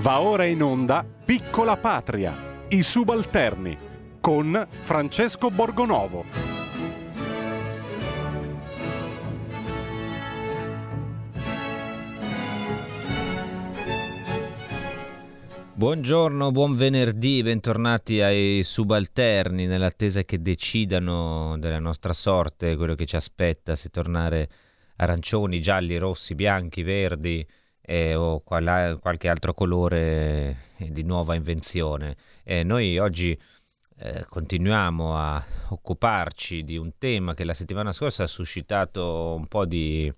Va ora in onda Piccola Patria, i subalterni, con Francesco Borgonovo. Buongiorno, buon venerdì, bentornati ai subalterni nell'attesa che decidano della nostra sorte, quello che ci aspetta, se tornare arancioni, gialli, rossi, bianchi, verdi eh, o qual- qualche altro colore eh, di nuova invenzione. E noi oggi eh, continuiamo a occuparci di un tema che la settimana scorsa ha suscitato un po' di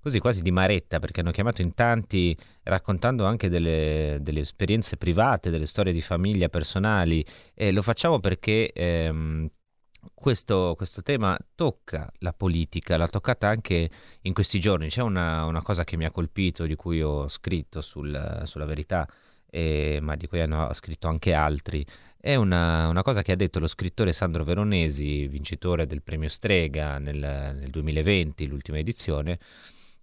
così quasi di maretta perché hanno chiamato in tanti raccontando anche delle, delle esperienze private, delle storie di famiglia personali e lo facciamo perché ehm, questo, questo, tema tocca la politica, l'ha toccata anche in questi giorni. C'è una, una cosa che mi ha colpito, di cui ho scritto sul, sulla verità, eh, ma di cui hanno scritto anche altri. È una, una, cosa che ha detto lo scrittore Sandro Veronesi, vincitore del premio Strega nel, nel 2020, l'ultima edizione,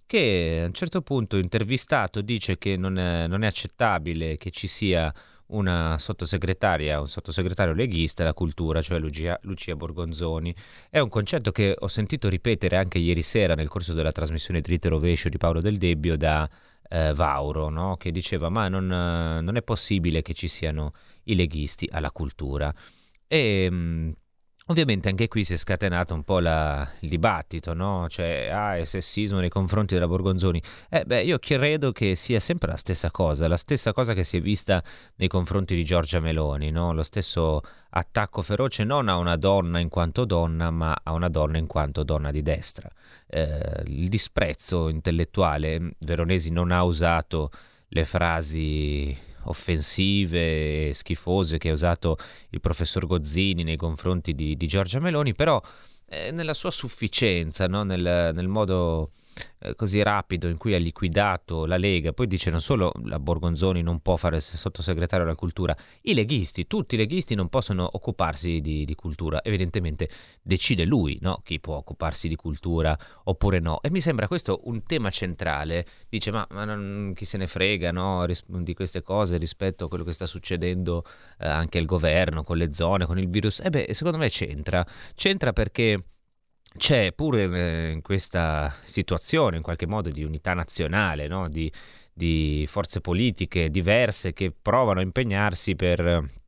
che a un certo punto intervistato dice che non è, non è accettabile che ci sia una sottosegretaria, un sottosegretario leghista alla cultura, cioè Lucia, Lucia, Borgonzoni. È un concetto che ho sentito ripetere anche ieri sera nel corso della trasmissione Dritte Rovescio di Paolo Del Debbio da eh, Vauro, no? che diceva ma non, non, è possibile che ci siano i leghisti alla cultura. E mh, mm, Ovviamente anche qui si è scatenato un po' la, il dibattito, no? Cioè, ah, è sessismo nei confronti della Borgonzoni. Eh, beh, io credo che sia sempre la stessa cosa, la stessa cosa che si è vista nei confronti di Giorgia Meloni, no? Lo stesso attacco feroce non a una donna in quanto donna, ma a una donna in quanto donna di destra. Eh, il disprezzo intellettuale, Veronesi non ha usato le frasi offensive e schifose che ha usato il professor Gozzini nei confronti di, di Giorgia Meloni, però eh, nella sua sufficienza, no? nel, nel modo eh, così rapido in cui ha liquidato la Lega, poi dice non solo la Borgonzoni non può fare sottosegretario alla cultura, i leghisti, tutti i leghisti non possono occuparsi di, di cultura, evidentemente decide lui no? chi può occuparsi di cultura oppure no, e mi sembra questo un tema centrale, dice ma, ma non, chi se ne frega no? di queste cose rispetto a quello che sta succedendo eh, anche al governo, con le zone, con il virus, e beh secondo me c'entra, c'entra perché c'è pure eh, in questa situazione, in qualche modo, di unità nazionale, no? di, di forze politiche diverse che provano a impegnarsi per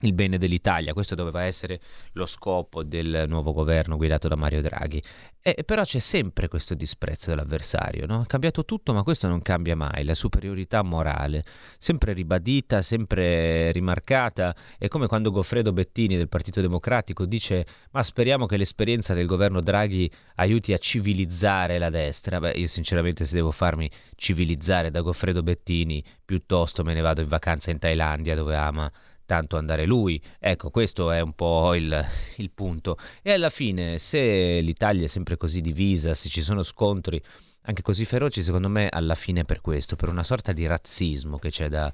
il bene dell'Italia. Questo doveva essere lo scopo del nuovo governo guidato da Mario Draghi. E, però c'è sempre questo disprezzo dell'avversario, no? È cambiato tutto, ma questo non cambia mai. La superiorità morale, sempre ribadita, sempre rimarcata. È come quando Goffredo Bettini del Partito Democratico dice: Ma speriamo che l'esperienza del governo Draghi aiuti a civilizzare la destra. Beh, io sinceramente, se devo farmi civilizzare da Goffredo Bettini, piuttosto me ne vado in vacanza in Thailandia dove ama tanto andare lui. Ecco, questo è un po' il, il, punto. E alla fine, se l'Italia è sempre così divisa, se ci sono scontri anche così feroci, secondo me alla fine è per questo, per una sorta di razzismo che c'è da,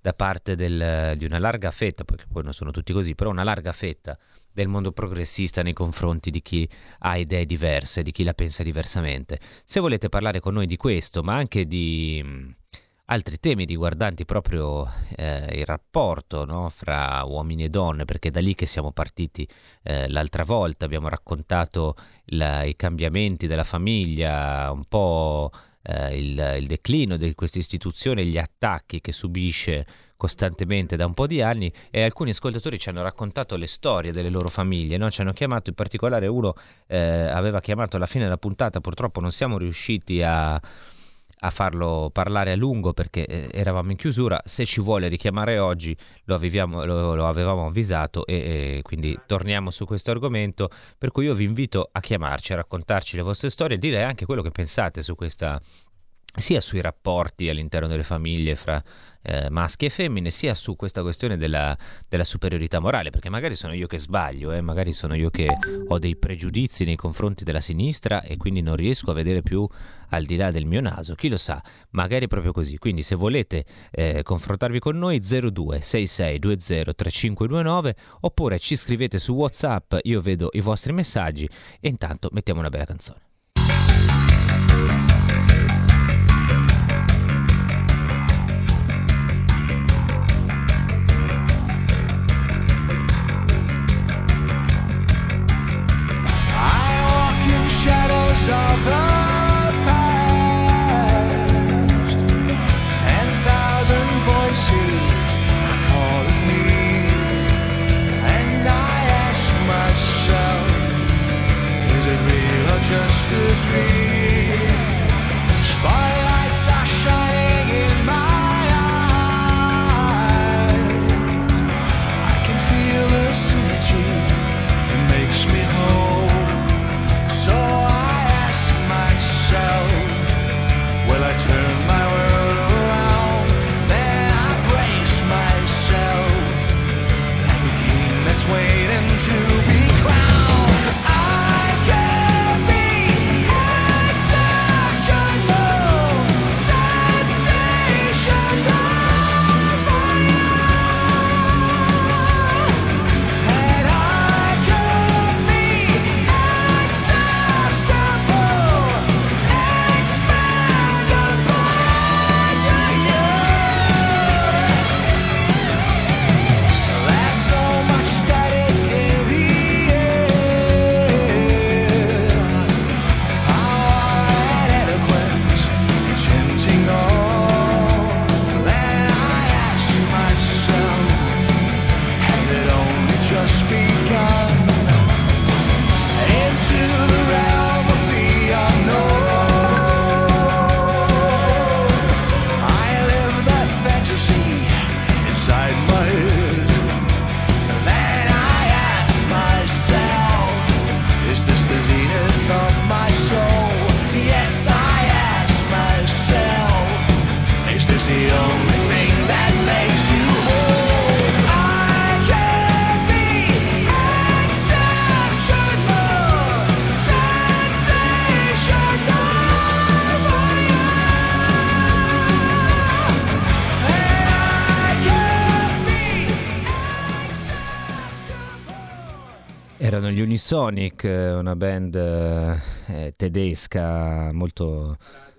da parte del, di una larga fetta, perché poi non sono tutti così, però una larga fetta del mondo progressista nei confronti di chi ha idee diverse, di chi la pensa diversamente. Se volete parlare con noi di questo, ma anche di altri temi riguardanti proprio eh, il rapporto no, fra uomini e donne, perché è da lì che siamo partiti eh, l'altra volta, abbiamo raccontato la, i cambiamenti della famiglia, un po' eh, il, il, declino di questa istituzione, gli attacchi che subisce costantemente da un po' di anni e alcuni ascoltatori ci hanno raccontato le storie delle loro famiglie, no? ci hanno chiamato, in particolare uno eh, aveva chiamato alla fine della puntata, purtroppo non siamo riusciti a a farlo parlare a lungo perché eh, eravamo in chiusura. Se ci vuole richiamare oggi lo, aveviamo, lo, lo avevamo avvisato e, e, quindi torniamo su questo argomento. Per cui io vi invito a chiamarci, a raccontarci le vostre storie e dire anche quello che pensate su questa sia sui rapporti all'interno delle famiglie fra eh, maschi e femmine, sia su questa questione della, della, superiorità morale, perché magari sono io che sbaglio, eh, magari sono io che ho dei pregiudizi nei confronti della sinistra e quindi non riesco a vedere più al di là del mio naso, chi lo sa, magari proprio così. Quindi se volete eh, confrontarvi con noi 02 66 20 3529 oppure ci scrivete su WhatsApp, io vedo i vostri messaggi e intanto mettiamo una bella canzone. Gli Unisonic, una band eh, tedesca molto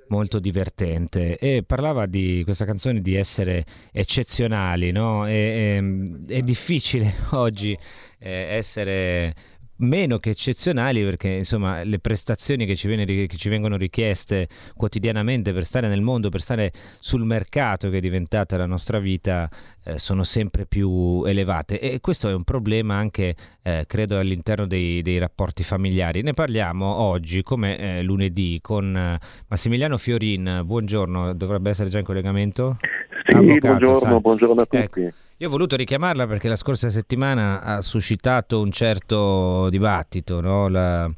molto divertente e parlava di questa canzone di essere eccezionali, no? E, e, ehm, è difficile oggi eh, essere meno che eccezionali perché insomma le prestazioni che ci, viene, che ci, vengono richieste quotidianamente per stare nel mondo, per stare sul mercato che è diventata la nostra vita eh, sono sempre più elevate e questo è un problema anche eh, credo all'interno dei, dei, rapporti familiari. Ne parliamo oggi come eh, lunedì con eh, Massimiliano Fiorin, buongiorno, dovrebbe essere già in collegamento? Sì, Avvocato, buongiorno, buongiorno a tutti. Ecco. Io ho voluto richiamarla perché la scorsa settimana ha suscitato un certo dibattito, no? la,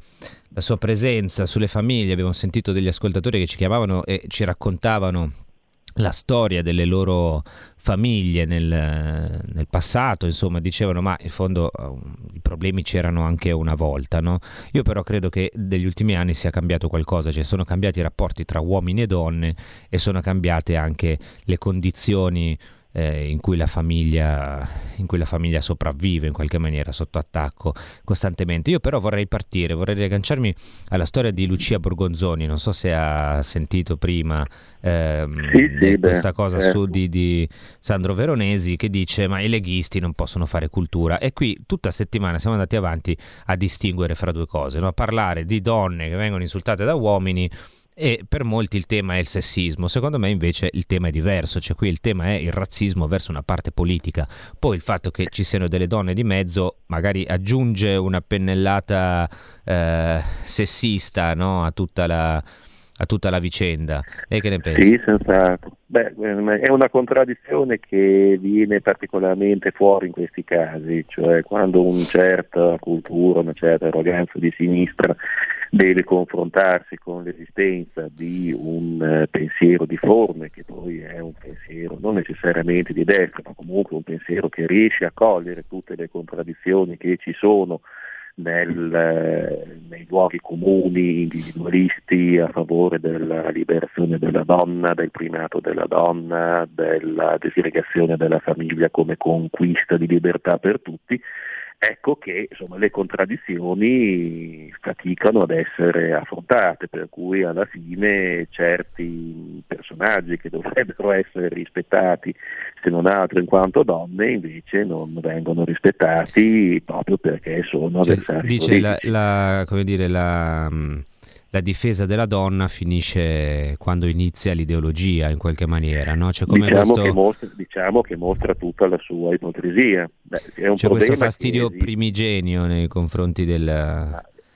la, sua presenza sulle famiglie. Abbiamo sentito degli ascoltatori che ci chiamavano e ci raccontavano la storia delle loro famiglie nel, nel passato, insomma, dicevano ma in fondo uh, i problemi c'erano anche una volta, no? Io però credo che negli ultimi anni sia cambiato qualcosa, cioè sono cambiati i rapporti tra uomini e donne e sono cambiate anche le condizioni eh, in, cui famiglia, in, cui la famiglia, sopravvive in qualche maniera sotto attacco costantemente. Io però vorrei partire, vorrei riagganciarmi alla storia di Lucia Borgonzoni, non so se ha sentito prima ehm, sì, sì, questa beh, cosa certo. su di, di, Sandro Veronesi che dice ma i leghisti non possono fare cultura e qui tutta settimana siamo andati avanti a distinguere fra due cose, no? a parlare di donne che vengono insultate da uomini e per molti il tema è il sessismo, secondo me invece il tema è diverso, cioè qui il tema è il razzismo verso una parte politica, poi il fatto che ci siano delle donne di mezzo magari aggiunge una pennellata eh, sessista no? a, tutta la, a, tutta la, vicenda. Lei che ne pensa? Sì, senz'altro. Beh, è una contraddizione che viene particolarmente fuori in questi casi, cioè quando una certa cultura, una certa arroganza di sinistra deve confrontarsi con l'esistenza di un uh, pensiero di forme, che poi è un pensiero non necessariamente di destra, ma comunque un pensiero che riesce a cogliere tutte le contraddizioni che ci sono nel, eh, nei luoghi comuni individualisti a favore della liberazione della donna, del primato della donna, della disgregazione della famiglia come conquista di libertà per tutti, ecco che insomma, le contraddizioni faticano ad essere affrontate, per cui alla fine certi personaggi che dovrebbero essere rispettati, se non altro in quanto donne, invece non vengono rispettati proprio perché sono cioè, avversari dice la, la, come dire, la, la difesa della donna finisce quando inizia l'ideologia in qualche maniera, no? C'è come diciamo, questo... che mostra, diciamo, che mostra, tutta la sua ipocrisia. Beh, C'è questo fastidio primigenio nei confronti del,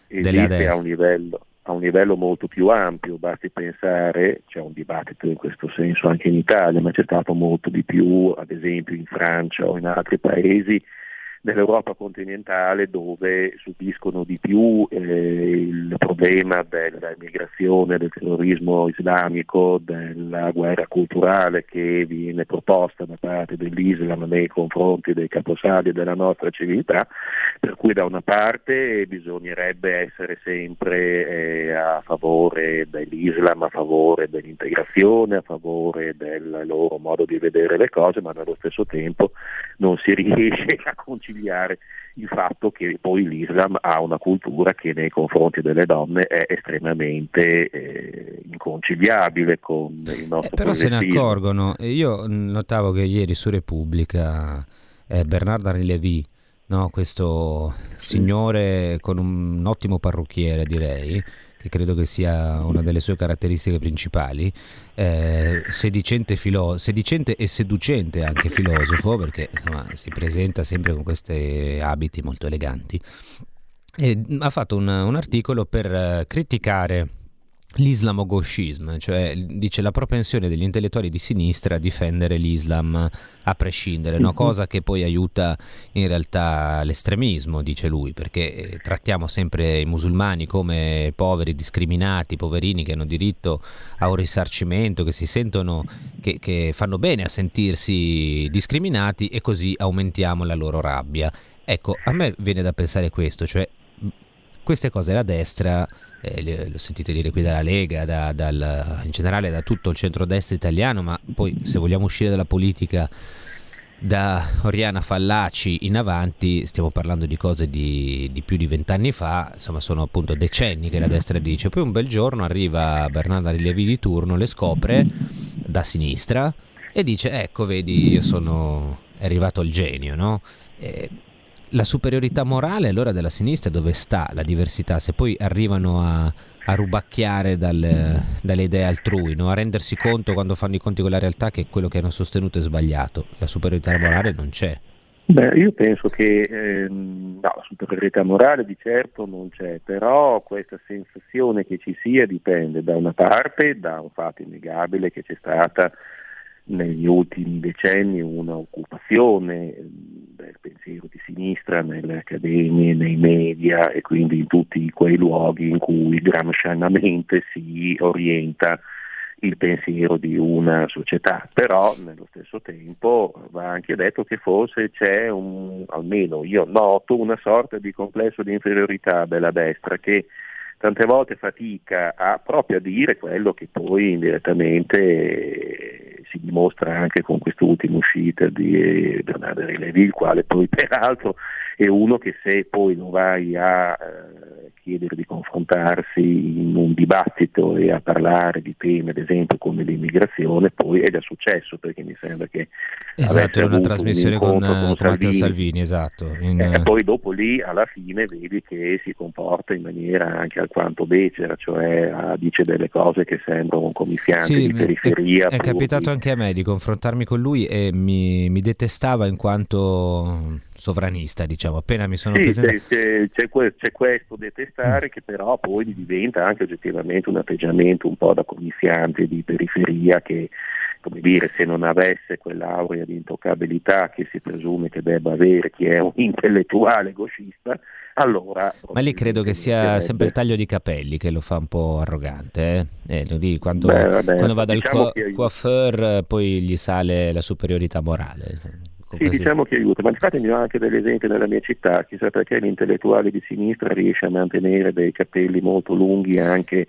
della destra. A un, livello, a un livello molto più ampio, basti pensare, c'è un dibattito in questo senso anche in Italia, ma c'è stato molto di più, ad esempio in Francia o in altri paesi, nell'Europa continentale dove subiscono di più eh, il problema dell'immigrazione, del terrorismo islamico, della guerra culturale che viene proposta da parte dell'Islam nei confronti dei caposaldi della nostra civiltà, per cui da una parte bisognerebbe essere sempre eh, a favore dell'Islam, a favore dell'integrazione, a favore del loro modo di vedere le cose, ma nello stesso tempo non si riesce a conciliare conciliare il fatto che poi l'Islam ha una cultura che nei confronti delle donne è estremamente eh, inconciliabile con il nostro eh, Però se ne accorgono, io notavo che ieri su Repubblica eh, Bernard Henri Lévy, no, questo signore con un ottimo parrucchiere direi, che credo che sia una delle sue caratteristiche principali, eh, sedicente, filo- sedicente, e seducente anche filosofo, perché insomma, si presenta sempre con questi abiti molto eleganti, e ha fatto un, un articolo per uh, criticare l'islamo-gauchismo, cioè dice la propensione degli intellettuali di sinistra a difendere l'Islam a prescindere, no? cosa che poi aiuta in realtà l'estremismo, dice lui, perché eh, trattiamo sempre i musulmani come poveri, discriminati, poverini che hanno diritto a un risarcimento, che si sentono, che, che fanno bene a sentirsi discriminati e così aumentiamo la loro rabbia. Ecco, a me viene da pensare questo, cioè queste cose la destra eh, lo sentite dire qui dalla Lega, da, dal, in generale da tutto il centrodestra italiano, ma poi se vogliamo uscire dalla politica da Oriana Fallaci in avanti stiamo parlando di cose di, di più di vent'anni fa, insomma sono appunto decenni che la destra dice, poi un bel giorno arriva Bernarda Rilevi di turno, le scopre da sinistra e dice ecco vedi io sono è arrivato il genio, no? E la superiorità morale allora della sinistra dove sta la diversità? Se poi arrivano a, a rubacchiare dal, dalle idee altrui, no? a rendersi conto quando fanno i conti con la realtà che quello che hanno sostenuto è sbagliato, la superiorità morale non c'è. Beh, io penso che ehm, no, la superiorità morale di certo non c'è, però questa sensazione che ci sia dipende da una parte da un fatto innegabile che c'è stata negli ultimi decenni un'occupazione del pensiero di sinistra nelle accademie, nei media e quindi in tutti quei luoghi in cui gramscianamente si orienta il pensiero di una società, però nello stesso tempo va anche detto che forse c'è un, almeno io noto, una sorta di complesso di inferiorità della destra che tante volte fatica a proprio a dire quello che poi indirettamente si dimostra anche con quest'ultima uscita di Bernardo Rilevi, il quale poi peraltro è uno che se poi lo vai a eh, chiedere di confrontarsi in un dibattito e a parlare di temi ad esempio come l'immigrazione, poi è già successo perché mi sembra che esatto, una trasmissione un con, con, Salvini, Salvini esatto. In... Eh, poi dopo lì alla fine vedi che si comporta in maniera anche alquanto becera, cioè ah, dice delle cose che sembrano come i fianchi sì, di periferia. È, è capitato anche a me di confrontarmi con lui e mi, mi detestava in quanto sovranista, diciamo, appena mi sono sì, presentato. C'è, c'è, c'è, questo detestare mm. che però poi diventa anche oggettivamente un atteggiamento un po' da comiziante di periferia che, come dire, se non avesse quell'aurea di intoccabilità che si presume che debba avere chi è un intellettuale gauchista, allora... Ma lì credo che sia sempre il taglio di capelli che lo fa un po' arrogante, eh? Eh, lì, quando, Beh, vabbè, quando va dal diciamo co- coiffeur poi gli sale la superiorità morale. Sì, diciamo che aiuta, ma ho anche degli esempi nella mia città, chissà perché l'intellettuale di sinistra riesce a mantenere dei capelli molto lunghi anche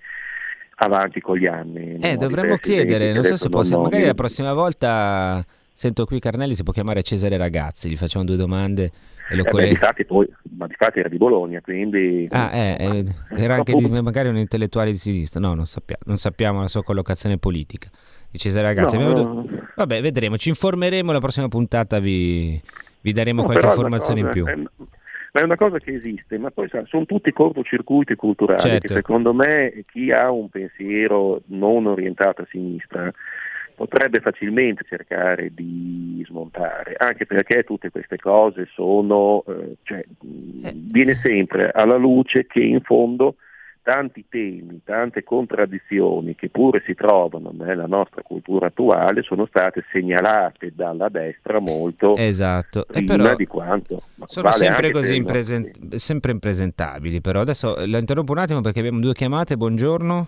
avanti con gli anni. Eh, dovremmo chiedere, non so se non magari la prossima volta sento qui Carnelli si può chiamare Cesare Ragazzi, gli facciamo due domande e lo eh beh, difatti poi, ma di fatti era di Bologna, quindi... Ah, eh, eh, era anche di, magari un intellettuale di sinistra, no, non, sappia, non sappiamo la sua collocazione politica di Cesare Ragazzi. No, no. Vabbè, vedremo, ci informeremo, la prossima puntata vi, vi daremo no, qualche informazione in più. È, ma è una cosa che esiste, ma poi sa, sono tutti cortocircuiti culturali certo. che secondo me chi ha un pensiero non orientato a sinistra potrebbe facilmente cercare di smontare, anche perché tutte queste cose sono, eh, cioè, eh. viene sempre alla luce che in fondo tanti temi, tante contraddizioni che pure si trovano nella nostra cultura attuale sono state segnalate dalla destra molto esatto. prima di quanto. Sono vale sempre così impresen- sempre impresentabili, però adesso la interrompo un attimo perché abbiamo due chiamate, buongiorno.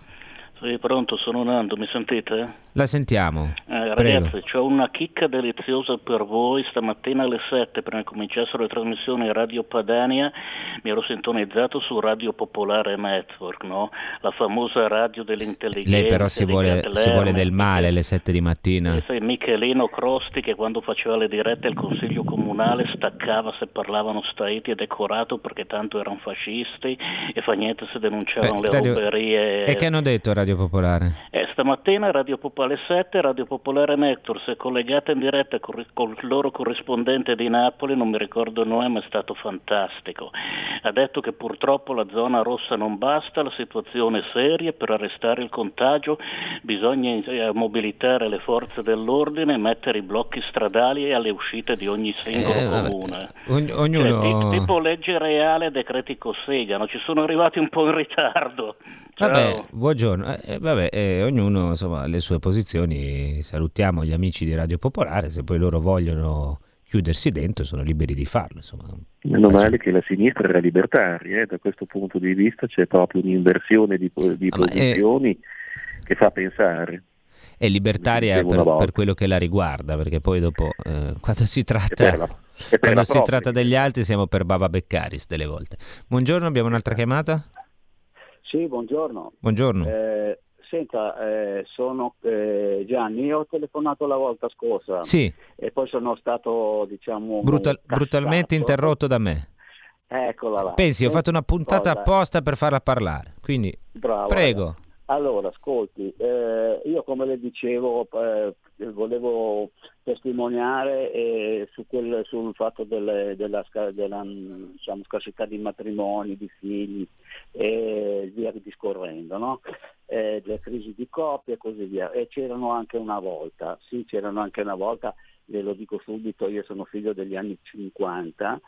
Sì, pronto, sono Nando, mi sentite? La sentiamo. Eh, ragazzi, ho una chicca deliziosa per voi. Stamattina alle 7, prima che cominciassero le trasmissioni Radio Padania, mi ero sintonizzato su Radio Popolare Network, no? la famosa radio dell'intelligenza. Lei però si vuole, si vuole, del male alle 7 di mattina. Sì, Michelino Crosti che quando faceva le dirette al Consiglio Comunale staccava se parlavano staiti e decorato perché tanto erano fascisti e fa niente se denunciavano eh, le ruberie. E che hanno detto Radio Popolare? Eh, stamattina Radio Popolare alle 7 Radio Popolare Network si è collegata in diretta con, il loro corrispondente di Napoli, non mi ricordo il nome, ma è stato fantastico. Ha detto che purtroppo la zona rossa non basta, la situazione è seria, per arrestare il contagio bisogna eh, mobilitare le forze dell'ordine, mettere i blocchi stradali alle uscite di ogni singolo eh, comune. Ogn- ognuno... Cioè, tipo legge reale, decreti Cossega, no? ci sono arrivati un po' in ritardo. Vabbè, buongiorno. Eh, vabbè, eh, ognuno insomma, ha le sue posizioni. Salutiamo gli amici di Radio Popolare. Se poi loro vogliono chiudersi dentro, sono liberi di farlo. Insomma. Meno male che la sinistra era libertaria, eh? da questo punto di vista c'è proprio un'inversione di, di ah, posizioni è... che fa pensare. È libertaria per, per, quello che la riguarda, perché poi dopo, eh, quando si tratta, la, quando si tratta degli altri, siamo per Baba Beccaris delle volte. Buongiorno, abbiamo un'altra chiamata? Sì, buongiorno. Buongiorno. Eh, senta, eh, sono eh, Gianni, ho telefonato la volta scorsa sì. e poi sono stato, diciamo, Brutal, brutalmente interrotto da me. Eccola là. Pensi, ho fatto una puntata apposta per farla parlare, quindi Bravo, prego. Allora, ascolti, eh, io come le dicevo eh, volevo testimoniare eh, su quel, sul fatto delle, della, della diciamo, scarsità di matrimoni, di figli e via discorrendo, no? eh, delle crisi di coppia e così via. E c'erano anche una volta, sì c'erano anche una volta, ve lo dico subito, io sono figlio degli anni 50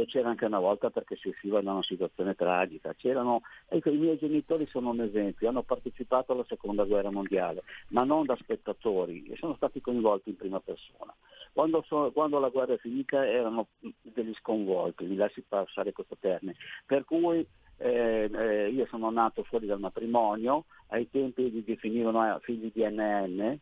e c'era anche una volta perché si usciva da una situazione tragica. C'erano, ecco, I miei genitori sono un esempio, hanno partecipato alla seconda guerra mondiale, ma non da spettatori, e sono stati coinvolti in prima persona. Quando, so, quando la guerra è finita erano degli sconvolti, mi lasci passare questo termine, per cui eh, eh, io sono nato fuori dal matrimonio, ai tempi li definivano eh, figli di NN,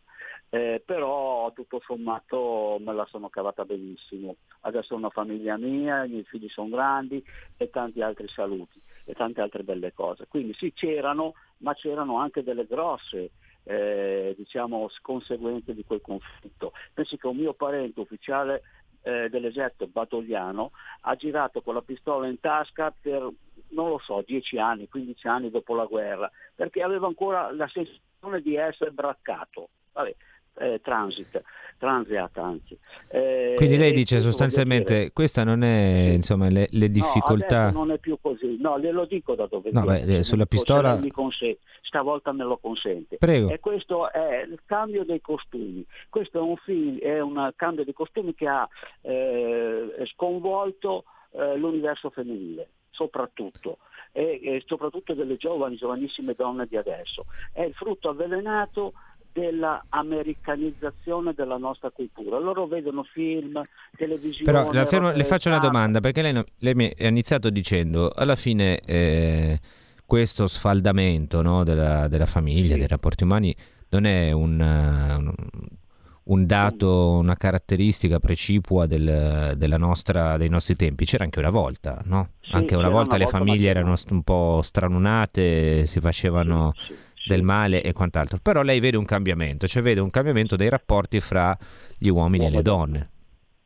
eh, però tutto sommato me la sono cavata benissimo. Adesso ho una famiglia mia, i miei figli sono grandi e tanti altri saluti e tante altre belle cose. Quindi sì c'erano, ma c'erano anche delle grosse eh, diciamo, conseguenze di quel conflitto. Pensi che un mio parente ufficiale eh, dell'esercito badogliano ha girato con la pistola in tasca per, non lo so, 10 anni, 15 anni dopo la guerra, perché aveva ancora la sensazione di essere braccato. Vabbè, eh, transit, transiat anzi. Eh, Quindi lei dice sostanzialmente questa non è insomma le, le difficoltà... No, non è più così, no, glielo dico da dove no, viene. Beh, sulla pistola... Consente, stavolta me lo consente. Prego. E questo è il cambio dei costumi. Questo è un, film, è un cambio di costumi che ha eh, sconvolto eh, l'universo femminile, soprattutto. E soprattutto delle giovani, giovanissime donne di adesso. È il frutto avvelenato della americanizzazione della nostra cultura. Loro vedono film, televisione. Però la fermo, le faccio una domanda, perché lei, lei mi ha iniziato dicendo alla fine eh, questo sfaldamento no, della, della, famiglia, sì. dei rapporti umani, non è un, un, un dato, una caratteristica precipua del, nostra, dei nostri tempi. C'era anche una volta, no? Sì, anche una volta una le famiglie erano un po' stranunate, si facevano... Sì, del male e quant'altro. Però lei vede un cambiamento, cioè vede un cambiamento dei rapporti fra gli uomini e le donne,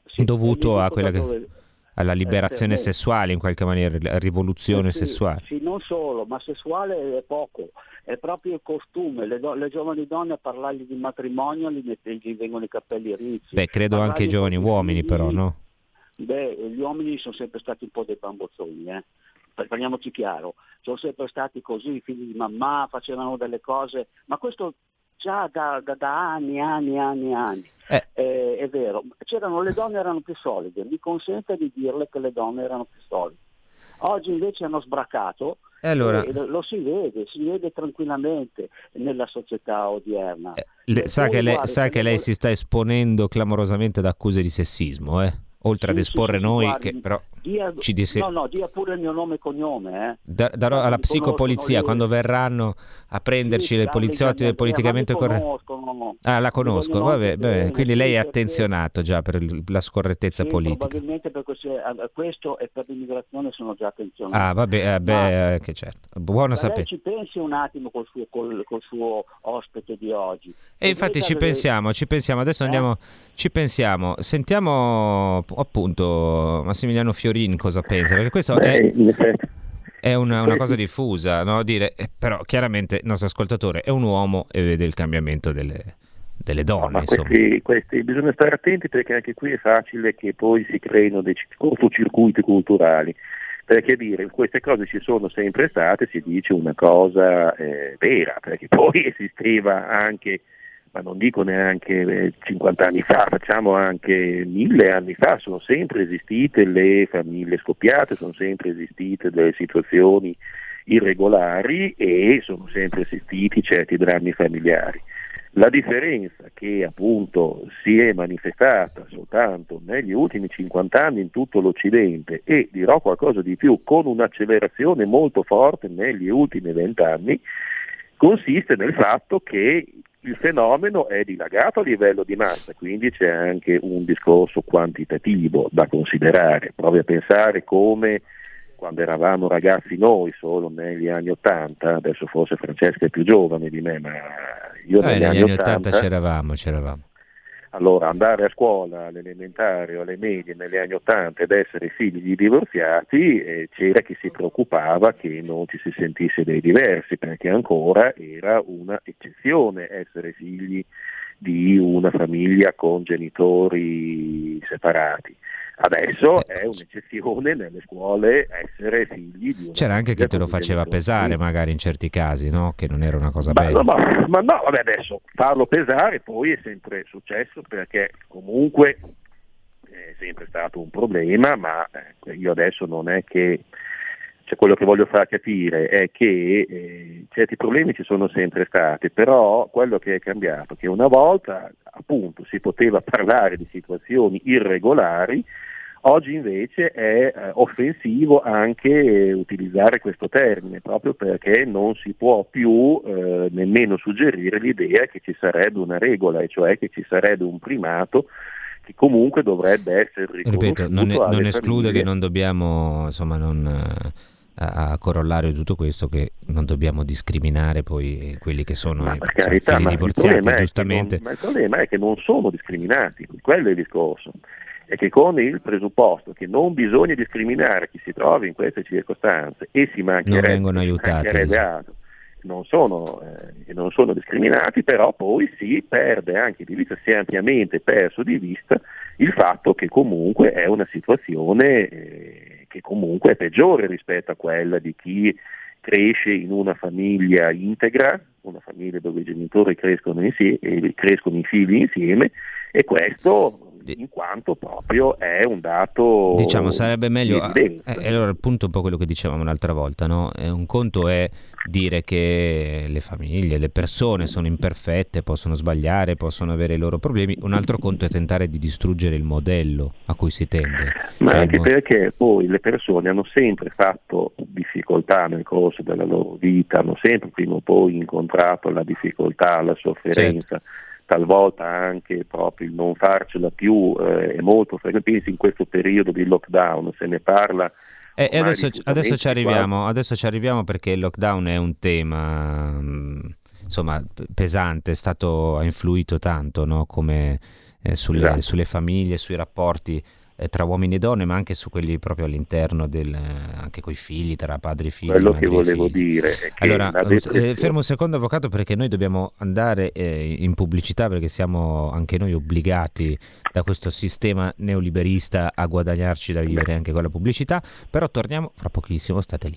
sì, dovuto a quella che, alla liberazione eh, sessuale in qualche maniera, la rivoluzione sì, sessuale. Sì, non solo, ma sessuale è poco, è proprio il costume. Le, do- le giovani donne a parlargli di matrimonio gli, mette- gli vengono i capelli rizzi. Beh, credo anche i giovani uomini figli, però, no? Beh, gli uomini sono sempre stati un po' dei bambozzoni, eh? Parliamoci chiaro, sono sempre stati così, figli di mamma, facevano delle cose, ma questo già da, da, da anni, anni, anni, anni. Eh. Eh, è vero, c'erano, le donne erano più solide, mi consente di dirle che le donne erano più solide. Oggi invece hanno sbracato e allora... e lo si vede, si vede tranquillamente nella società odierna. Eh, le, sa, che lei, sa che lei si sta esponendo clamorosamente ad accuse di sessismo, eh? oltre sì, ad esporre sì, noi, guardi, che però dia, ci disse... No, no, dia pure il mio nome e cognome. Eh. Da, darò alla psicopolizia quando verranno a prenderci sì, le poliziotti del politicamente corretto. Ah, la conosco, vabbè, vabbè. quindi lei è attenzionato già per la scorrettezza politica. Probabilmente per questo, questo, e per l'immigrazione sono già attenzionato. Ah, vabbè, eh, beh, eh, che certo. Buono sapere. ci pensi un attimo col suo, col, col suo ospite di oggi. E infatti ci pensiamo, ci pensiamo. Adesso andiamo, eh? ci pensiamo. Sentiamo appunto Massimiliano Fiorin cosa pensa, perché questo Beh, è, è una, una, cosa diffusa, no? Dire, eh, però chiaramente il nostro ascoltatore è un uomo e vede il cambiamento delle, delle donne. No, questi, questi, bisogna stare attenti perché anche qui è facile che poi si creino dei cortocircuiti culturali. Perché dire queste cose ci sono sempre state, si dice una cosa eh, vera, perché poi esisteva anche ma non dico neanche 50 eh, anni fa, facciamo anche mille anni fa, sono sempre esistite le famiglie scoppiate, sono sempre esistite delle situazioni irregolari e sono sempre esistiti certi drammi familiari. La differenza che appunto si è manifestata soltanto negli ultimi 50 anni in tutto l'Occidente e dirò qualcosa di più con un'accelerazione molto forte negli ultimi 20 anni consiste nel fatto che il fenomeno è dilagato a livello di massa, quindi c'è anche un discorso quantitativo da considerare. Provi a pensare come quando eravamo ragazzi noi solo negli anni Ottanta, adesso forse Francesca è più giovane di me, ma io eh, negli, negli anni Ottanta c'eravamo, c'eravamo. Allora, andare a scuola all'elementare o alle medie negli anni Ottanta ed essere figli di divorziati, eh, c'era chi si preoccupava che non ci si sentisse dei diversi, perché ancora era una eccezione essere figli di una famiglia con genitori separati. Adesso è un'eccezione nelle scuole essere figli di una C'era anche chi te lo faceva pesare magari in certi casi, no? Che non era una cosa ma, bella. Ma, ma no, vabbè adesso farlo pesare poi è sempre successo perché comunque è sempre stato un problema, ma eh, io adesso non è che cioè quello che voglio far capire è che eh, certi problemi ci sono sempre stati, però quello che è cambiato è che una volta appunto si poteva parlare di situazioni irregolari, oggi invece è eh, offensivo anche utilizzare questo termine, proprio perché non si può più eh, nemmeno suggerire l'idea che ci sarebbe una regola, e cioè che ci sarebbe un primato che comunque dovrebbe essere riconosciuto. Ripeto, non, è, non esclude che non dobbiamo, insomma, non a, a corollario di tutto questo che non dobbiamo discriminare poi quelli che sono ma i carità, ma divorziati giustamente. Non, ma il problema è che non sono discriminati, quello è il discorso. È che con il presupposto che non bisogna discriminare chi si trova in queste circostanze e si mancherebbe, non vengono aiutati. Non sono, eh, non sono, discriminati, però poi si perde anche di vista, si è ampiamente perso di vista il fatto che comunque è una situazione eh, che comunque è peggiore rispetto a quella di chi cresce in una famiglia integra, una famiglia dove i genitori crescono, insieme, crescono i figli insieme e questo in quanto proprio è un dato diciamo sarebbe meglio e eh, allora appunto un po' quello che dicevamo l'altra volta no? un conto è dire che le famiglie, le persone sono imperfette, possono sbagliare, possono avere i loro problemi, un altro conto è tentare di distruggere il modello a cui si tende. Ma cioè, anche mo- perché poi le persone hanno sempre fatto difficoltà nel corso della loro vita, hanno sempre prima o poi incontrato la difficoltà, la sofferenza. Certo talvolta anche proprio il non farcela più eh, è molto frequente, pensi in questo periodo di lockdown, se ne parla e adesso, adesso, ci arriviamo, adesso, ci arriviamo, perché il lockdown è un tema mm, insomma, pesante, è stato, ha influito tanto no? Come, eh, sulle, esatto. sulle, famiglie, sui rapporti eh, tra uomini e donne, ma anche su quelli proprio all'interno del, anche con i figli, tra padri e figli. Quello che volevo dire è che allora, eh, fermo un secondo avvocato perché noi dobbiamo andare eh, in pubblicità perché siamo anche noi obbligati da questo sistema neoliberista a guadagnarci da vivere anche con la pubblicità, però torniamo fra pochissimo, state lì.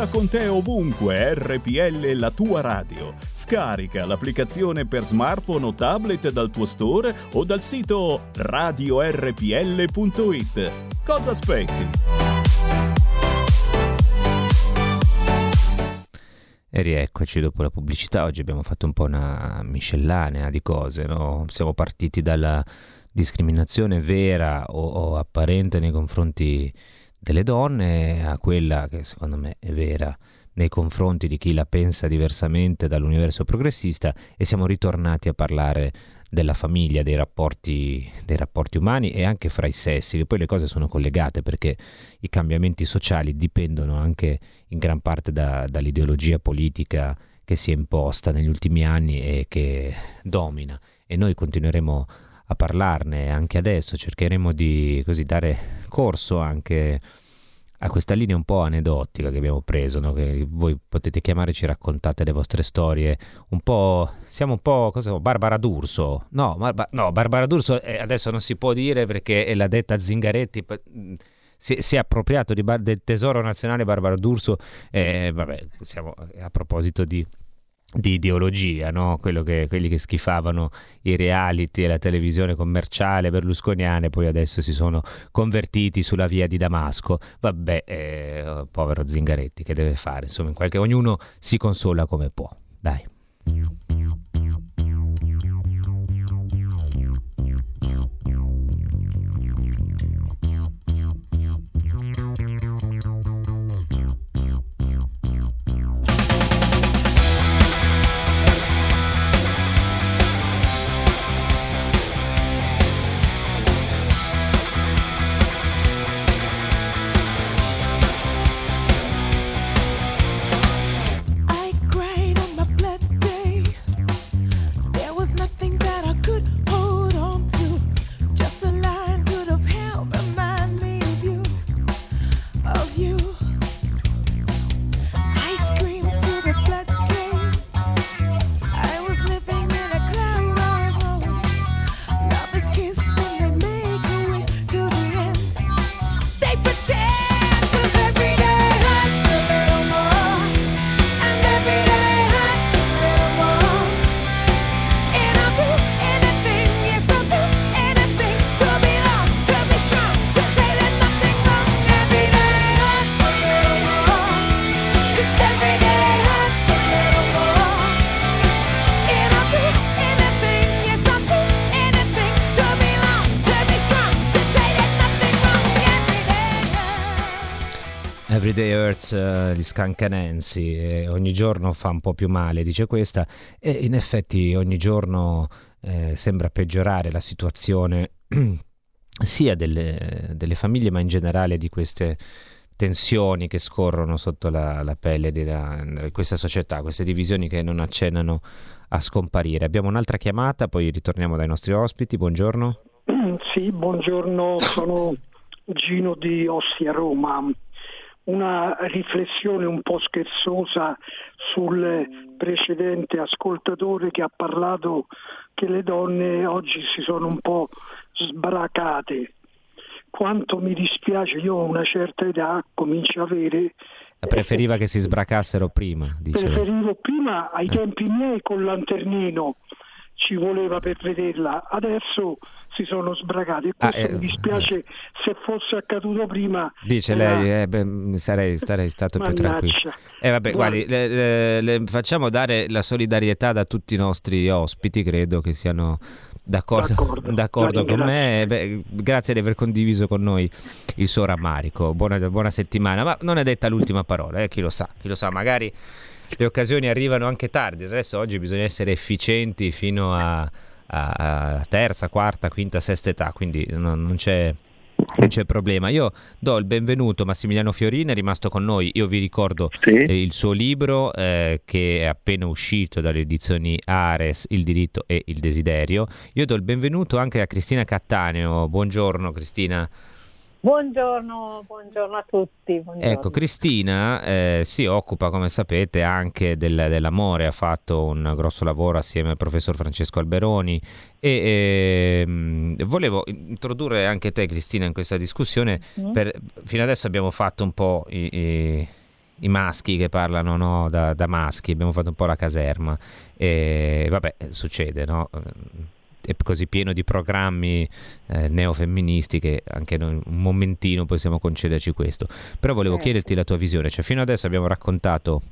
Porta con te ovunque RPL la tua radio. Scarica l'applicazione per smartphone o tablet dal tuo store o dal sito radiorpl.it. Cosa aspetti? E rieccoci dopo la pubblicità. Oggi abbiamo fatto un po' una miscellanea di cose, no? Siamo partiti dalla discriminazione vera o, o apparente nei confronti delle donne a quella che secondo me è vera nei confronti di chi la pensa diversamente dall'universo progressista e siamo ritornati a parlare della famiglia, dei rapporti, dei rapporti umani e anche fra i sessi, che poi le cose sono collegate perché i cambiamenti sociali dipendono anche in gran parte da, dall'ideologia politica che si è imposta negli ultimi anni e che domina. E noi continueremo a parlarne anche adesso, cercheremo di così dare corso anche a questa linea un po' aneddotica che abbiamo preso, no? che voi potete chiamare, ci raccontate le vostre storie, un po', siamo un po', cosa, Barbara D'Urso, no, Barba, no Barbara D'Urso eh, adesso non si può dire perché è la detta Zingaretti, si, si è appropriato di, del tesoro nazionale Barbara D'Urso, eh, vabbè, siamo a proposito di di ideologia, no? che, quelli che schifavano i reality e la televisione commerciale berlusconiane, poi adesso si sono convertiti sulla via di Damasco. Vabbè, eh, povero Zingaretti, che deve fare? Insomma, in qualche... ognuno si consola come può. Dai. Scancanensi, eh, ogni giorno fa un po' più male, dice questa, e in effetti ogni giorno eh, sembra peggiorare la situazione sia delle, delle, famiglie, ma in generale di queste tensioni che scorrono sotto la, la pelle di questa società, queste divisioni che non accennano a scomparire. Abbiamo un'altra chiamata, poi ritorniamo dai nostri ospiti. Buongiorno. Sì, buongiorno, sono Gino di Ossia Roma una riflessione un po' scherzosa sul precedente ascoltatore che ha parlato che le donne oggi si sono un po' sbracate. Quanto mi dispiace, io ho una certa età, comincio a avere... Preferiva che si sbracassero prima. Diceva. Preferivo prima, ai eh. tempi miei, col lanternino ci voleva per vederla, adesso si sono sbragati e questo ah, eh, mi dispiace eh. se fosse accaduto prima. Dice era... lei, eh, beh, sarei, sarei, stato più tranquillo. Eh, vabbè, guardi, le, le, le facciamo dare la solidarietà da tutti i nostri ospiti, credo che siano d'accordo, d'accordo, d'accordo con me. Beh, grazie di aver condiviso con noi il suo rammarico. Buona, buona settimana, ma non è detta l'ultima parola, eh, chi lo sa, chi lo sa, magari le occasioni arrivano anche tardi. Adesso oggi bisogna essere efficienti fino a, a, a terza, quarta, quinta, sesta età, quindi non, non c'è non c'è problema. Io do il benvenuto a Massimiliano Fiorini, è rimasto con noi. Io vi ricordo sì. eh, il suo libro eh, che è appena uscito dalle edizioni Ares, Il diritto e il desiderio. Io do il benvenuto anche a Cristina Cattaneo. Buongiorno Cristina. Buongiorno, buongiorno, a tutti. Buongiorno. Ecco, Cristina eh, si occupa, come sapete, anche del, dell'amore, ha fatto un grosso lavoro assieme al professor Francesco Alberoni e eh, volevo introdurre anche te, Cristina, in questa discussione. Mm. Per, fino adesso abbiamo fatto un po' i, i, i maschi che parlano no, da, da, maschi, abbiamo fatto un po' la caserma e vabbè, succede, no? È così pieno di programmi eh, neofemministi che anche noi un momentino possiamo concederci questo. Però volevo certo. chiederti la tua visione, cioè fino adesso abbiamo raccontato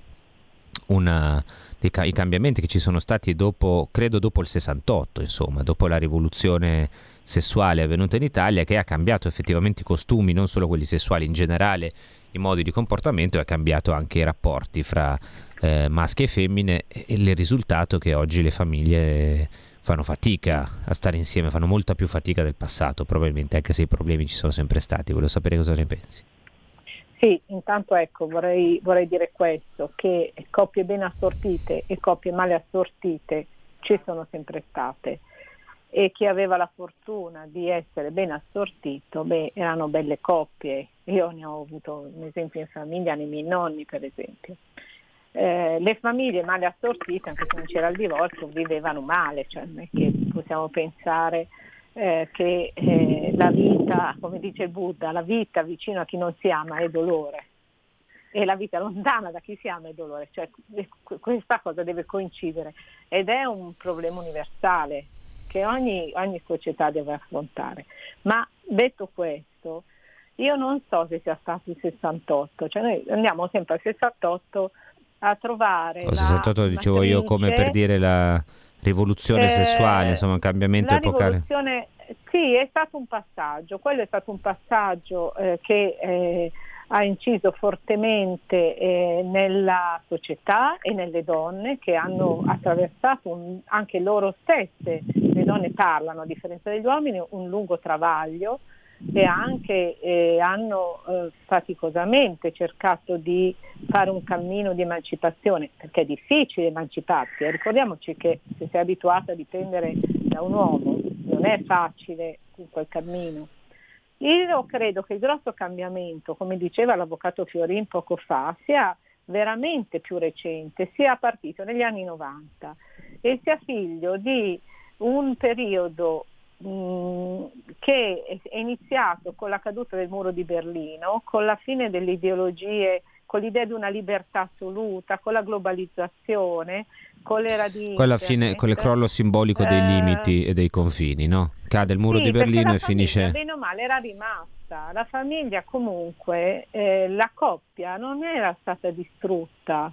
una, dei, i cambiamenti che ci sono stati dopo, credo dopo il 68, insomma, dopo la rivoluzione sessuale avvenuta in Italia che ha cambiato effettivamente i costumi, non solo quelli sessuali in generale, i modi di comportamento e ha cambiato anche i rapporti fra eh, maschi e femmine e il risultato che oggi le famiglie fanno fatica a stare insieme, fanno molta più fatica del passato, probabilmente, anche se i problemi ci sono sempre stati. Volevo sapere cosa ne pensi. Sì, intanto ecco, vorrei, vorrei dire questo, che coppie ben assortite e coppie male assortite ci sono sempre state e chi aveva la fortuna di essere ben assortito, beh, erano belle coppie. Io ne ho avuto un esempio in famiglia nei miei nonni, per esempio eh, le famiglie male assortite, anche se non c'era il divorzio, vivevano male, cioè non è che possiamo pensare eh, che eh, la vita, come dice il Buddha, la vita vicino a chi non si ama è dolore. E la vita lontana da chi si ama è dolore, cioè questa cosa deve coincidere. Ed è un problema universale che ogni, ogni società deve affrontare. Ma detto questo, io non so se sia stato il 68, cioè noi andiamo sempre al 68 a trovare... Il 68 dicevo matrice, io come per dire la rivoluzione eh, sessuale, insomma un cambiamento epocale. Sì, è stato un passaggio, quello è stato un passaggio eh, che eh, ha inciso fortemente eh, nella società e nelle donne che hanno attraversato un, anche loro stesse, le donne parlano a differenza degli uomini, un lungo travaglio e anche eh, hanno eh, faticosamente cercato di fare un cammino di emancipazione, perché è difficile emanciparsi, ricordiamoci che se sei abituata a dipendere da un uomo non è facile quel cammino. Io credo che il grosso cambiamento, come diceva l'avvocato Fiorin poco fa, sia veramente più recente, sia partito negli anni 90 e sia figlio di un periodo che è iniziato con la caduta del muro di Berlino, con la fine delle ideologie, con l'idea di una libertà assoluta, con la globalizzazione, con l'era di... Con, fine, con il crollo simbolico dei eh, limiti e dei confini, no? Cade il muro sì, di Berlino e finisce... Bene o male era rimasta, la famiglia comunque, eh, la coppia non era stata distrutta.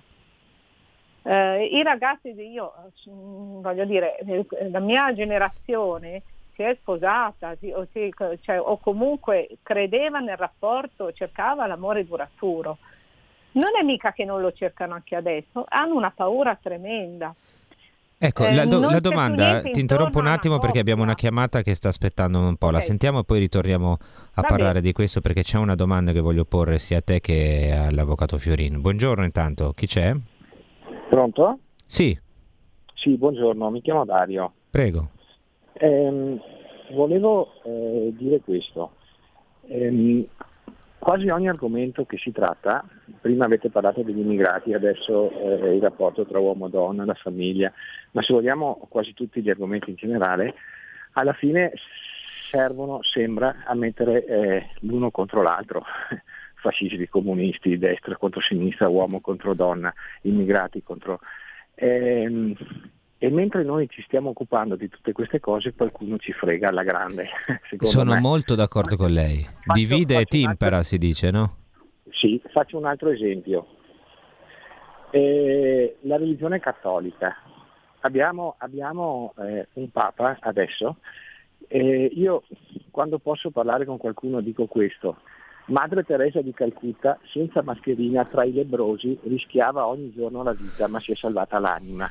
Eh, I ragazzi, io mm, voglio dire, eh, la mia generazione si è sposata si, o, si, cioè, o comunque credeva nel rapporto, cercava l'amore duraturo non è mica che non lo cercano anche adesso, hanno una paura tremenda. Ecco, eh, la, do- la domanda, ti interrompo un attimo perché abbiamo una chiamata che sta aspettando un po', okay. la sentiamo e poi ritorniamo a Va parlare bene. di questo perché c'è una domanda che voglio porre sia a te che all'avvocato Fiorin. Buongiorno intanto, chi c'è? Pronto? Sì. Sì, buongiorno, mi chiamo Dario. Prego. Eh, volevo eh, dire questo. Eh, quasi ogni argomento che si tratta, prima avete parlato degli immigrati, adesso eh, il rapporto tra uomo e donna, la famiglia, ma se vogliamo quasi tutti gli argomenti in generale, alla fine servono, sembra, a mettere eh, l'uno contro l'altro, fascisti, comunisti, destra contro sinistra, uomo contro donna, immigrati contro... Ehm, e mentre noi ci stiamo occupando di tutte queste cose, qualcuno ci frega alla grande. Sono me. molto d'accordo con lei. Faccio, Divide e timpera, altro... si dice, no? Sì, faccio un altro esempio. Eh, la religione cattolica. Abbiamo, abbiamo eh, un Papa adesso. Eh, io quando posso parlare con qualcuno dico questo. Madre Teresa di Calcutta, senza mascherina, tra i lebrosi, rischiava ogni giorno la vita, ma si è salvata l'anima.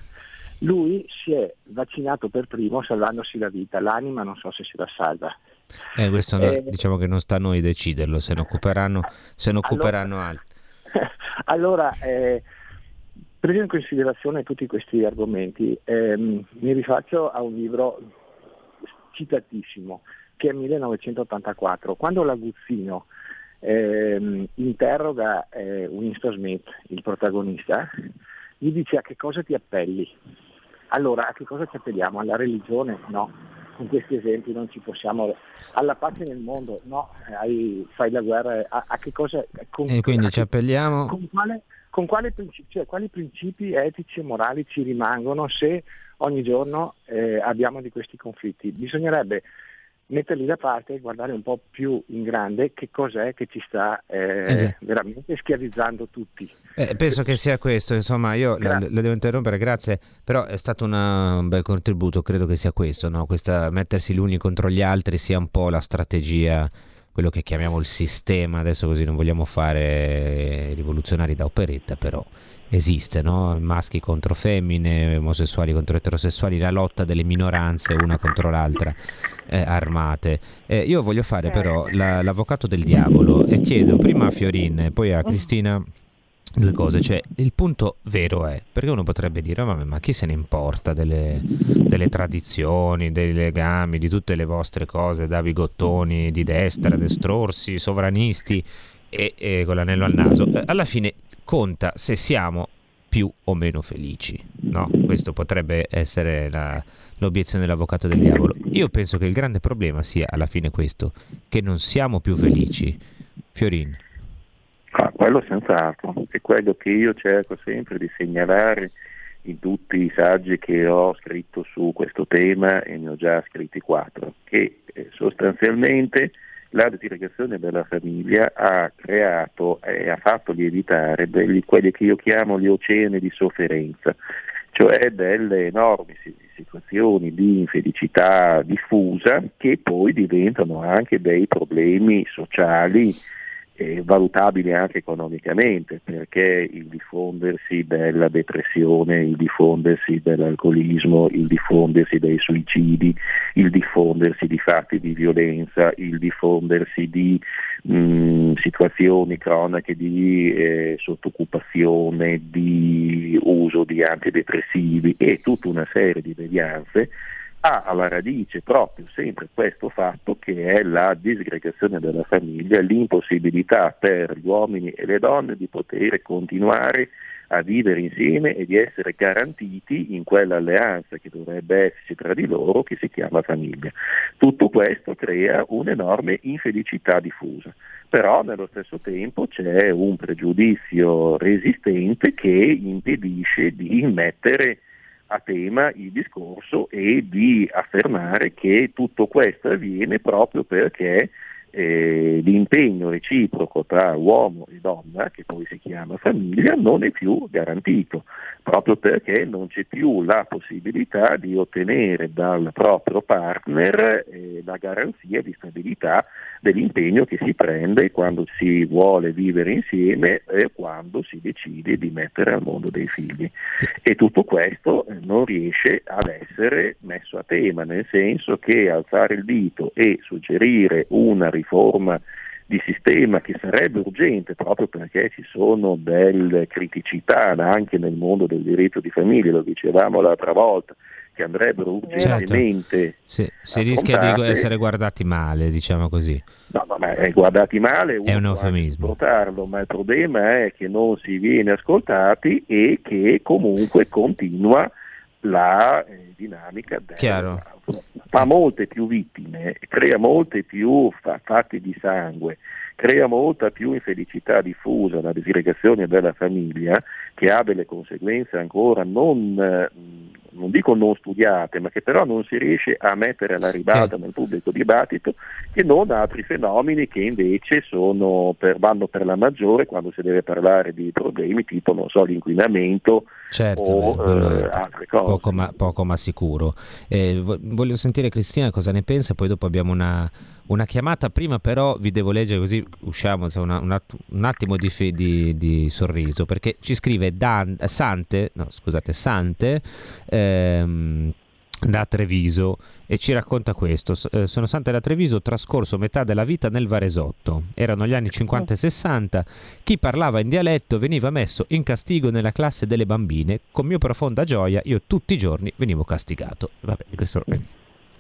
Lui si è vaccinato per primo salvandosi la vita, l'anima non so se si la salva. Eh, questo eh, diciamo che non sta a noi deciderlo, se ne occuperanno, se ne occuperanno allora, altri. allora, eh, preso in considerazione tutti questi argomenti, ehm, mi rifaccio a un libro citatissimo che è 1984, quando l'Aguzzino ehm, interroga eh, Winston Smith, il protagonista, gli dice a che cosa ti appelli? Allora, a che cosa ci appelliamo? Alla religione? No, con questi esempi non ci possiamo... Alla pace nel mondo? No, hai, fai la guerra, a, a che cosa... Con, e quindi ci appelliamo... Con, quale, con quale principi, cioè, quali principi etici e morali ci rimangono se ogni giorno eh, abbiamo di questi conflitti? Bisognerebbe metterli da parte e guardare un po' più in grande che cos'è che ci sta eh, eh veramente schiavizzando tutti. Eh, penso che sia questo, insomma io la, la, devo interrompere, grazie, però è stato una, un bel contributo, credo che sia questo, no? Questa, mettersi gli uni contro gli altri sia un po' la strategia quello che chiamiamo il sistema, adesso così non vogliamo fare rivoluzionari da operetta, però esiste, no? maschi contro femmine, omosessuali contro eterosessuali, la lotta delle minoranze una contro l'altra eh, armate. Eh, io voglio fare però la, l'avvocato del diavolo e chiedo prima a Fiorin e poi a Cristina due cose, cioè il punto vero è, perché uno potrebbe dire, oh, ma chi se ne importa delle, delle, tradizioni, dei legami, di tutte le vostre cose, da bigottoni di destra, destrorsi, sovranisti e, e con l'anello al naso, eh, alla fine conta se siamo più o meno felici. No? Questo potrebbe essere la, l'obiezione dell'avvocato del diavolo. Io penso che il grande problema sia alla fine questo, che non siamo più felici. Fiorin. Ah, quello senz'altro, è quello che io cerco sempre di segnalare in tutti i saggi che ho scritto su questo tema, e ne ho già scritti quattro, che eh, sostanzialmente la disgregazione della famiglia ha creato e ha fatto lievitare degli, quelli che io chiamo gli oceani di sofferenza, cioè delle enormi situazioni di infelicità diffusa che poi diventano anche dei problemi sociali eh, valutabili anche economicamente, perché il diffondersi della depressione, il diffondersi dell'alcolismo, il diffondersi dei suicidi, il diffondersi di fatti di violenza, il diffondersi di mh, situazioni cronache di eh, sottoccupazione, di uso di antidepressivi e tutta una serie di devianze ha alla radice proprio sempre questo fatto che è la disgregazione della famiglia, l'impossibilità per gli uomini e le donne di poter continuare a vivere insieme e di essere garantiti in quell'alleanza che dovrebbe esserci tra di loro che si chiama famiglia. Tutto questo crea un'enorme infelicità diffusa, però nello stesso tempo c'è un pregiudizio resistente che impedisce di mettere a tema il discorso e di affermare che tutto questo avviene proprio perché eh, l'impegno reciproco tra uomo e donna, che poi si chiama famiglia, non è più garantito, proprio perché non c'è più la possibilità di ottenere dal proprio partner eh, la garanzia di stabilità dell'impegno che si prende quando si vuole vivere insieme e quando si decide di mettere al mondo dei figli. E tutto questo eh, non riesce ad essere messo a tema, nel senso che alzare il dito e suggerire una riforma riforma di sistema che sarebbe urgente proprio perché ci sono delle criticità anche nel mondo del diritto di famiglia, lo dicevamo l'altra volta, che andrebbero urgentemente. Certo. Sì, si rischia di essere guardati male, diciamo così. No, no, ma è guardati male è un eufemismo. ma il problema è che non si viene ascoltati e che comunque continua la eh, dinamica del Chiaro fa molte più vittime, crea molte più fatti di sangue, crea molta più infelicità diffusa, una disgregazione della famiglia che ha delle conseguenze ancora non, non dico non studiate, ma che però non si riesce a mettere alla ribalta nel pubblico dibattito, che non altri fenomeni che invece sono per, vanno per la maggiore quando si deve parlare di problemi tipo non so, l'inquinamento certo, o beh, eh, altre cose. Poco ma, poco ma sicuro. Eh, voglio sentire Cristina cosa ne pensa, poi dopo abbiamo una, una chiamata. Prima però vi devo leggere così usciamo una, una, un attimo di, di, di, sorriso, perché ci scrive Dan, Sante, no scusate, Sante, ehm, da Treviso e ci racconta questo. Eh, sono Sante da Treviso, ho trascorso metà della vita nel Varesotto. Erano gli anni 50 e 60. Chi parlava in dialetto veniva messo in castigo nella classe delle bambine. Con mia profonda gioia io tutti i giorni venivo castigato. Vabbè, questo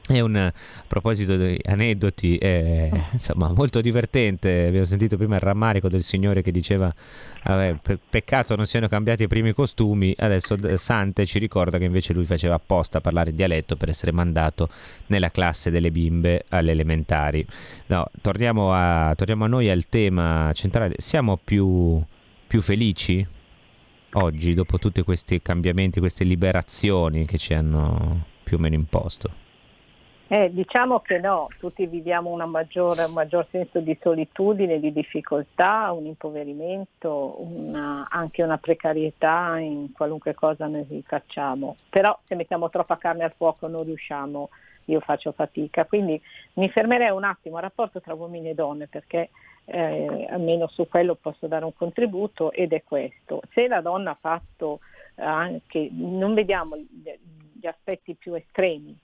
è un a proposito di aneddoti, è, insomma, molto divertente. Abbiamo sentito prima il rammarico del signore che diceva: vabbè, pe- Peccato non siano cambiati i primi costumi. Adesso Sante ci ricorda che invece lui faceva apposta a parlare in dialetto per essere mandato nella classe delle bimbe alle elementari. No, torniamo a, torniamo a noi al tema centrale. Siamo più, più felici oggi dopo tutti questi cambiamenti, queste liberazioni che ci hanno più o meno imposto? Eh, diciamo che no, tutti viviamo maggiore, un maggior senso di solitudine, di difficoltà, un impoverimento, una, anche una precarietà in qualunque cosa noi facciamo. Però se mettiamo troppa carne al fuoco non riusciamo, io faccio fatica. Quindi mi fermerei un attimo al rapporto tra uomini e donne perché eh, almeno su quello posso dare un contributo ed è questo. Se la donna ha fatto anche, non vediamo gli aspetti più estremi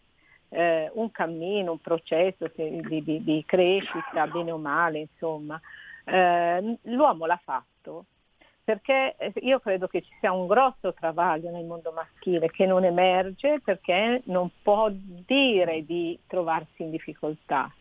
eh, un cammino, un processo di, di, di, crescita, bene o male, insomma, eh, l'uomo l'ha fatto perché eh, io credo che ci sia un grosso travaglio nel mondo maschile che non emerge perché non può dire di trovarsi in difficoltà,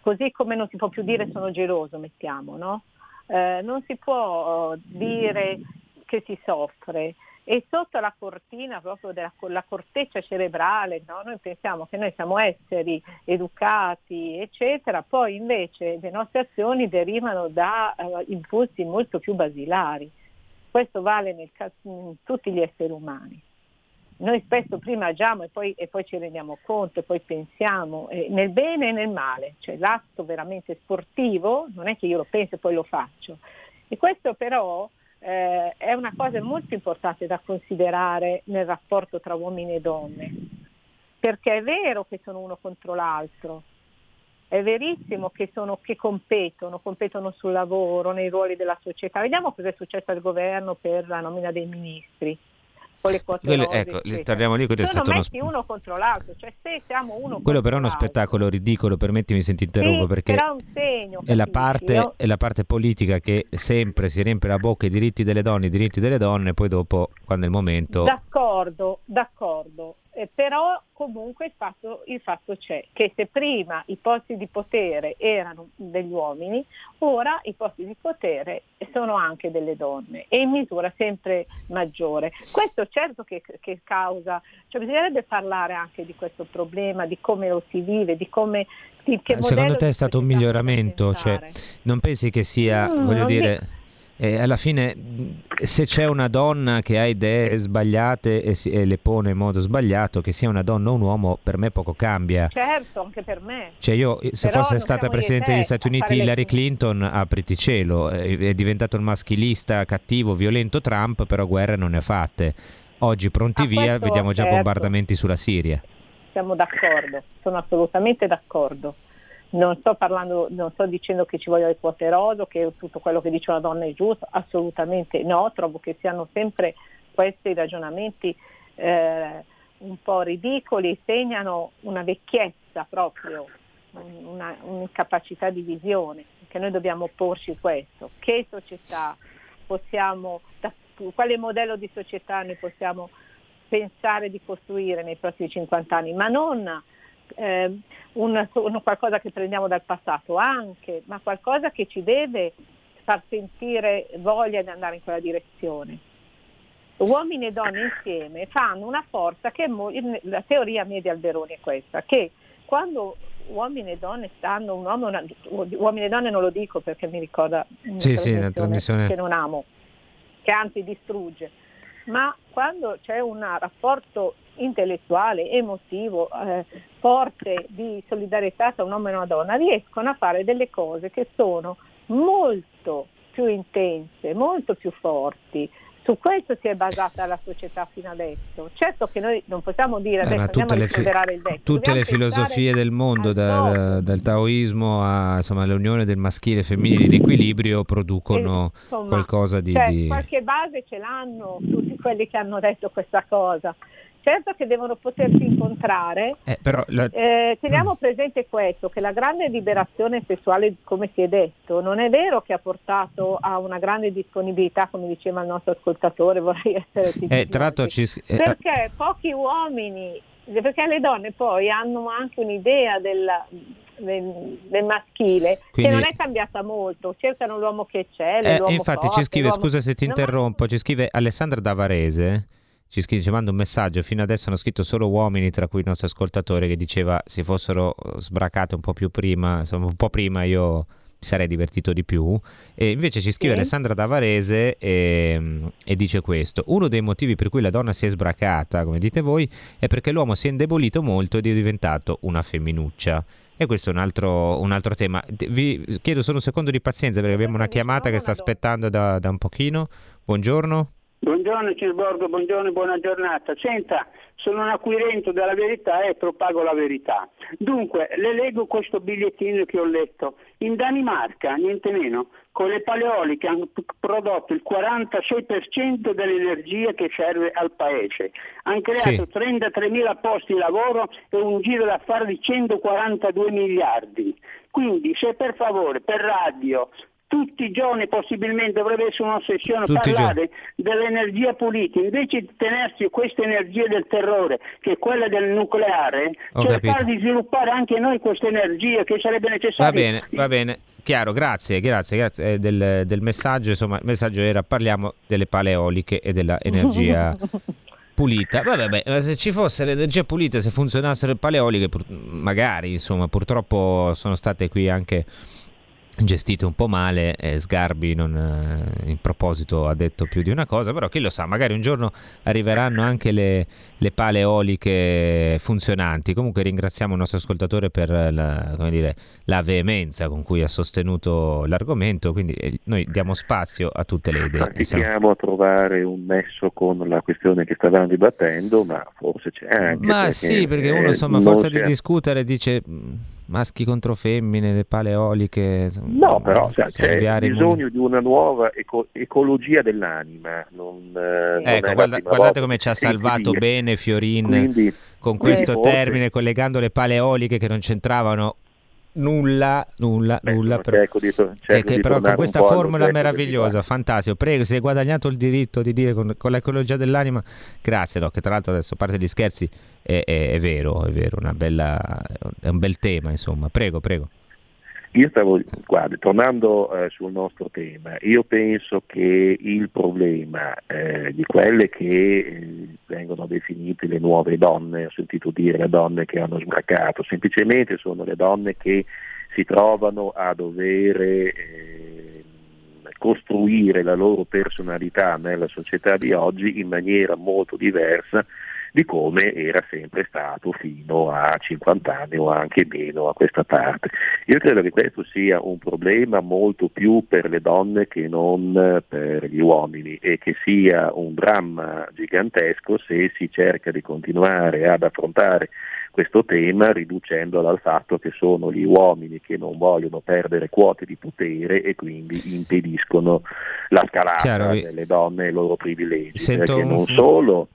così come non si può più dire sono geloso, mettiamo, no? Eh, non si può dire che si soffre, e sotto la cortina proprio della la corteccia cerebrale, no? noi pensiamo che noi siamo esseri educati, eccetera, poi invece le nostre azioni derivano da uh, impulsi molto più basilari. Questo vale nel, in tutti gli esseri umani. Noi spesso prima agiamo e poi, e poi ci rendiamo conto e poi pensiamo eh, nel bene e nel male, cioè l'atto veramente sportivo non è che io lo penso e poi lo faccio. E questo però eh, è una cosa molto importante da considerare nel rapporto tra uomini e donne, perché è vero che sono uno contro l'altro, è verissimo che, sono, che competono, competono sul lavoro, nei ruoli della società. Vediamo cosa è successo al governo per la nomina dei ministri con le quote quello, rose, ecco, torniamo lì, quello è sono stato messi uno... uno contro l'altro, cioè se siamo uno quello però è uno spettacolo ridicolo, permettimi se ti interrompo, sì, perché però è un segno, è la, parte, Io- è la parte politica che sempre si riempie la bocca i diritti delle donne, i diritti delle donne, poi dopo, quando è il momento... D'accordo, d'accordo. Eh, però comunque il fatto, il fatto c'è che se prima i posti di potere erano degli uomini, ora i posti di potere sono anche delle donne e in misura sempre maggiore. Questo certo che, che causa, cioè bisognerebbe parlare anche di questo problema, di come lo si vive, di come... Di che Eh, Secondo te è stato un miglioramento? Cioè, non pensi che sia, Mm, voglio dire, eh, alla fine se c'è una donna che ha idee sbagliate e, si- e le pone in modo sbagliato, che sia una donna o un uomo, per me poco cambia. Certo, anche per me. Cioè io, se Però fosse stata Presidente te degli Stati Uniti fare le- Hillary Clinton, apriti cielo, è, è diventato il maschilista, cattivo, violento Trump, però guerre non ne ha fatte. Oggi pronti Ah, via, vediamo già certo. bombardamenti sulla Siria. Siamo d'accordo, sono assolutamente d'accordo. Non sto parlando, non sto dicendo che ci voglia le quote rosa, che tutto quello che dice una donna è giusto, assolutamente no, trovo che siano sempre questi ragionamenti eh, un po' ridicoli, segnano una vecchiezza proprio, un- una, un'incapacità di visione, che noi dobbiamo porci questo, che società possiamo, da- quale modello di società noi possiamo pensare di costruire nei prossimi 50 anni, ma non eh, un, un qualcosa che prendiamo dal passato anche, ma qualcosa che ci deve far sentire voglia di andare in quella direzione. Uomini e donne insieme fanno una forza che mo- la teoria mia di Alberoni è questa, che quando uomini e donne stanno, un uomo, una- uomini e donne non lo dico perché mi ricorda una Sì, sì, una trasmissione- che non amo, che anzi distrugge, ma quando c'è un rapporto intellettuale, emotivo, eh, forte di solidarietà tra un uomo e una donna, riescono a fare delle cose che sono molto più intense, molto più forti. Su questo si è basata la società fino adesso. Certo che noi non possiamo dire Eh, adesso ma andiamo a le, fi- risolverare il vecchio. tutte le Dobbiamo filosofie del mondo, al dal, taoismo a, insomma, all'unione del maschile e femminile in equilibrio, producono Insomma, qualcosa di... cioè, di- qualche base ce l'hanno tutti quelli che hanno detto questa cosa. Certo che devono potersi incontrare. Eh, però la- Eh, teniamo presente questo, che la grande liberazione sessuale, come si è detto, non è vero che ha portato a una grande disponibilità, come diceva il nostro ascoltatore, vorrei essere eh, ci... eh, perché pochi uomini, perché le donne poi hanno anche un'idea della- del, del maschile Quindi- che non è cambiata molto, cercano l'uomo che c'è, Eh, infatti forte, ci scrive, l'uomo- scusa se ti No, ma- interrompo, ci scrive Alessandra Davarese, ci, scrive, ci manda un messaggio, fino adesso hanno scritto solo uomini, tra cui il nostro ascoltatore che diceva se fossero eh, sbracate un po' più prima, insomma un po' prima io mi sarei divertito di più. E invece ci scrive Sì. Alessandra Davarese e, e dice questo, uno dei motivi per cui la donna si è sbracata, come dite voi, è perché l'uomo si è indebolito molto ed è diventato una femminuccia. E questo è un altro, un altro tema. Vi chiedo solo un secondo di pazienza perché abbiamo una chiamata che sta aspettando da, da un pochino. Buongiorno. Buongiorno Cisborgo, buongiorno e buona giornata. Senta, sono un acquirente della verità e propago la verità. Dunque, le leggo questo bigliettino che ho letto. In Danimarca, niente meno, con le paleoliche hanno prodotto il 46% dell'energia che serve al paese. Hanno creato Sì. 33.000 posti di lavoro e un giro d'affari di 142 miliardi. Quindi, se per favore, per radio, tutti i giorni possibilmente dovrebbe essere un'ossessione Tutti parlare dell'energia pulita, invece di tenersi questa energia del terrore, che è quella del nucleare, Ho cercare capito. di sviluppare anche noi questa energia che sarebbe Va necessaria. bene, va bene. chiaro, grazie, grazie, grazie eh, del, del, messaggio. Insomma, il messaggio era parliamo delle pale eoliche e dell'energia pulita. Vabbè, beh, se ci fosse l'energia pulita, se funzionassero le pale eoliche, pur, magari, insomma, purtroppo sono state qui anche gestite un po' male, eh, Sgarbi non, eh, in proposito ha detto più di una cosa, però chi lo sa, magari un giorno arriveranno anche le, le pale eoliche funzionanti. Comunque ringraziamo il nostro ascoltatore per la, dire, la veemenza con cui ha sostenuto l'argomento, quindi eh, noi diamo spazio a tutte le idee. Fatichiamo a trovare un nesso con la questione che stavamo dibattendo, ma forse c'è anche. Ma perché, sì, perché uno insomma a forza di discutere dice maschi contro femmine, le paleoliche. No, però cioè, c'è bisogno di una nuova eco- ecologia dell'anima. Non, eh, ecco, guarda, guardate come ci ha salvato bene Fiorin Quindi, con questo eh, termine, collegando le paleoliche che non c'entravano nulla, nulla, Beh, nulla. Per... Cerco di, che, però con questa formula meravigliosa, fantastico. Prego, se hai guadagnato il diritto di dire con, con l'ecologia dell'anima, grazie. No, che tra l'altro adesso, a parte gli scherzi, è, è, è vero, è vero, bella, è un bel tema, insomma. Prego, prego. Io stavo, guardi, tornando eh, sul nostro tema, io penso che il problema eh, di quelle che eh, vengono definite le nuove donne, ho sentito dire le donne che hanno sbracato, semplicemente sono le donne che si trovano a dover eh, costruire la loro personalità nella società di oggi in maniera molto diversa di come era sempre stato fino a 50 anni o anche meno a questa parte. Io credo che questo sia un problema molto più per le donne che non per gli uomini e che sia un dramma gigantesco se si cerca di continuare ad affrontare questo tema riducendolo al fatto che sono gli uomini che non vogliono perdere quote di potere e quindi impediscono la scalata Chiaro, delle donne e i loro privilegi. Perché non solo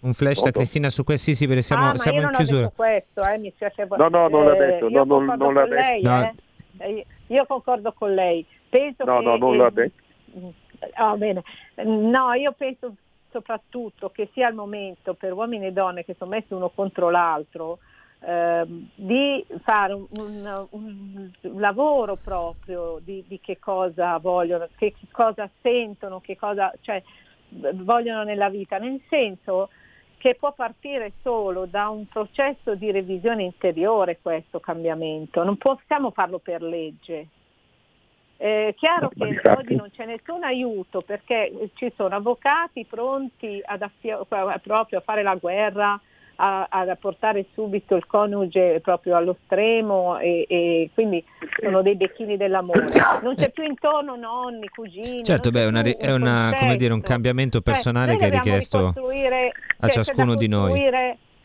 un flash Molto. da Cristina su questo, sì, perché siamo, ah, siamo in chiusura. questo, eh, mi spiace. No, no, non l'ha detto, no, non, non l'ha detto. Lei, no. eh. Io concordo con lei. Penso no, che, no, non l'ha detto. Oh, bene. No, io penso soprattutto che sia il momento per uomini e donne che sono messi uno contro l'altro eh, di fare un, un, un, lavoro proprio di, di, che cosa vogliono, che cosa sentono, che cosa cioè, vogliono nella vita, nel senso che può partire solo da un processo di revisione interiore questo cambiamamento, non possiamo farlo per legge. È chiaro che oggi non c'è nessun aiuto perché ci sono avvocati pronti ad affio- proprio a fare la guerra a, a, portare subito il coniuge proprio allo stremo e, e, quindi sono dei becchini dell'amore. Non c'è più intorno nonni, cugini. Certo, beh, una, è una, dire, un cambiamento cioè, personale cioè, che è richiesto a cioè, ciascuno di noi.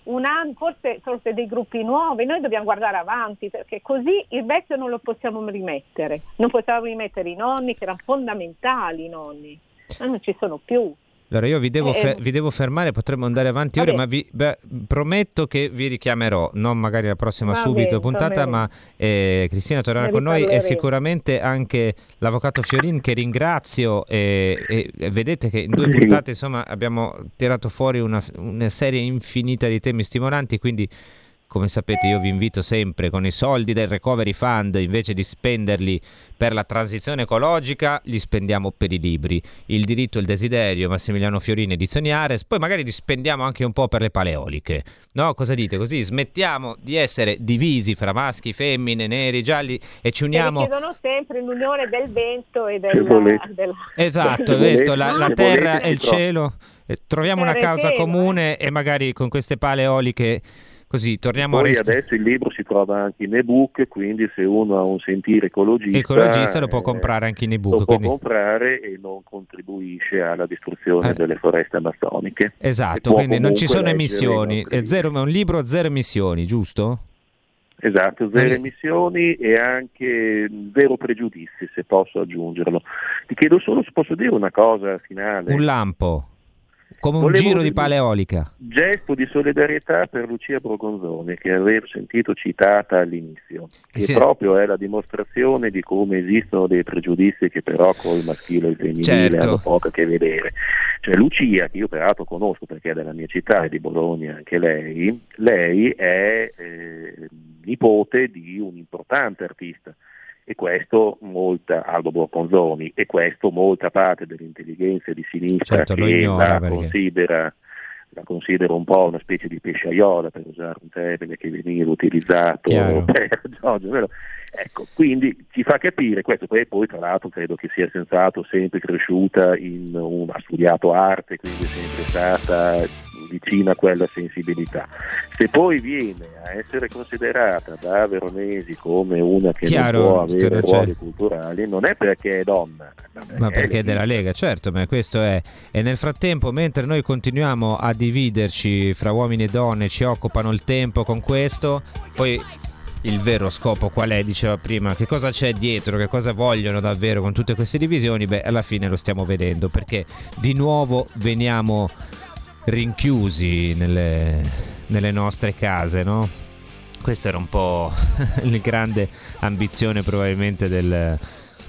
Un anno, forse, forse dei gruppi nuovi, noi dobbiamo guardare avanti perché così il vecchio non lo possiamo rimettere, non possiamo rimettere i nonni che erano fondamentali i nonni, non ci sono più. Allora io vi devo, eh, fer- vi devo, fermare, potremmo andare avanti ore, ma vi beh, prometto che vi richiamerò, non magari la prossima va subito bene, puntata, ma eh, Cristina tornerà con noi e sicuramente anche l'avvocato Fiorin che ringrazio e, e, vedete che in due puntate insomma abbiamo tirato fuori una, una serie infinita di temi stimolanti, quindi come sapete io vi invito sempre con i soldi del Recovery Fund, invece di spenderli per la transizione ecologica, li spendiamo per i libri. Il diritto e il desiderio, Massimiliano Fiorini, edizioni Ares, poi magari li spendiamo anche un po' per le paleoliche. No, cosa dite? Così smettiamo di essere divisi fra maschi, femmine, neri, gialli e ci uniamo... E chiedono sempre l'unione del vento e del... Della... Esatto, detto, la, la terra e il cielo. Eh, troviamo una causa comune e magari con queste pale eoliche Così torniamo Poi a risp- adesso il libro si trova anche in ebook, quindi se uno ha un sentire ecologista, ecologista lo può comprare anche in ebook. Lo quindi... può comprare e non contribuisce alla distruzione eh. delle foreste amazzoniche. Esatto, quindi non ci sono emissioni. È, zero, è un libro zero emissioni, giusto? Esatto, zero eh. emissioni e anche zero pregiudizi, se posso aggiungerlo. Ti chiedo solo se posso dire una cosa finale. Un lampo. Come un Volevo giro di paleolica. Gesto di solidarietà per Lucia Brogonzoni, che avevo sentito citata all'inizio, che sì. proprio è la dimostrazione di come esistono dei pregiudizi che però col maschile e il femminile certo. hanno poco a che vedere. Cioè Lucia, che io peraltro conosco perché è della mia città e di Bologna anche lei, lei è eh, nipote di un importante artista E questo molta Aldo Borponzoni e questo molta parte dell'intelligenza di sinistra certo, che la perché... considera la considero un po' una specie di pesciaiola, per usare un termine che veniva utilizzato Chiaro. per Giorgio. Vero? Ecco, quindi ci fa capire questo, poi, poi tra l'altro credo che sia sensato sempre cresciuta in un, ha studiato arte, quindi è sempre stata vicina a quella sensibilità. Se poi viene a essere considerata da Veronesi come una che Chiaro, non può avere cioè- ruoli culturali, non è perché è donna, Ma perché è della Lega, certo, ma questo è. E nel frattempo, mentre noi continuiamo a dividerci fra uomini e donne, ci occupano il tempo con questo, poi il vero scopo qual è? Diceva prima, che cosa c'è dietro, che cosa vogliono davvero con tutte queste divisioni? Beh, alla fine lo stiamo vedendo, perché di nuovo veniamo rinchiusi nelle, nelle nostre case, no? Questa era un po' la grande ambizione probabilmente del,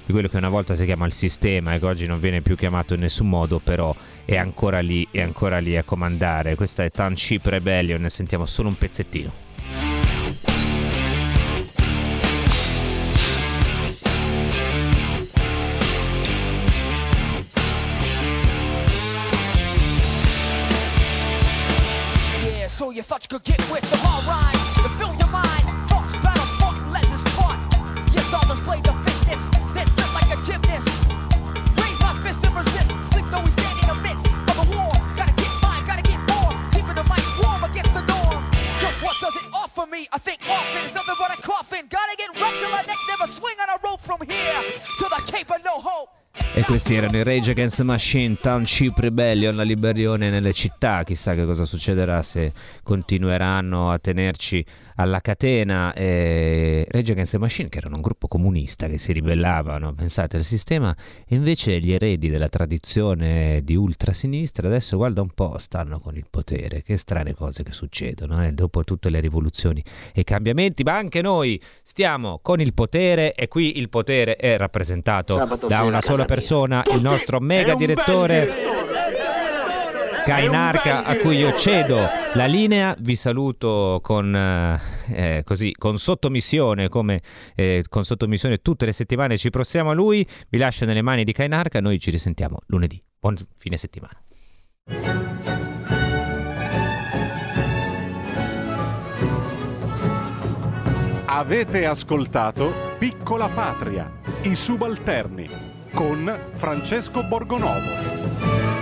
di quello che una volta si chiama il sistema e che oggi non viene più chiamato in nessun modo, però è ancora lì, è ancora lì a comandare. Questa è Township Rebellion, ne sentiamo solo un pezzettino. You thought you could get with them, alright. To fill your mind, thoughts, battles, fought, lessons taught. Yes, all display the fitness, then fit like a gymnast. Raise my fist and resist, sleep though we stand in the midst of a war. Gotta get mine, gotta get more, keeping the mic warm against the norm. Cause what does it offer me? I think often is nothing but a coffin. Gotta get wrecked till I next never swing on a rope from here to the Cape. E questi erano i Rage Against the Machine, Township Rebellion, la liberione nelle città. Chissà che cosa succederà se continueranno a tenerci alla catena. E Rage Against the Machine, che erano un gruppo comunista che si ribellavano, pensate, al sistema, e invece gli eredi della tradizione di ultrasinistra adesso guarda un po', stanno con il potere. Che strane cose che succedono, eh? dopo tutte le rivoluzioni e i cambiamenti, ma anche noi stiamo con il potere e qui il potere è rappresentato Sabato da una sola casa persona, il nostro mega direttore Kainarka a cui io cedo la linea, vi saluto con, eh, eh, così, con sottomissione, come eh, con sottomissione tutte le settimane ci prossiamo a lui, vi lascio nelle mani di Kainarka, noi ci risentiamo lunedì, buon fine settimana. Avete ascoltato Piccola Patria, i subalterni con Francesco Borgonovo.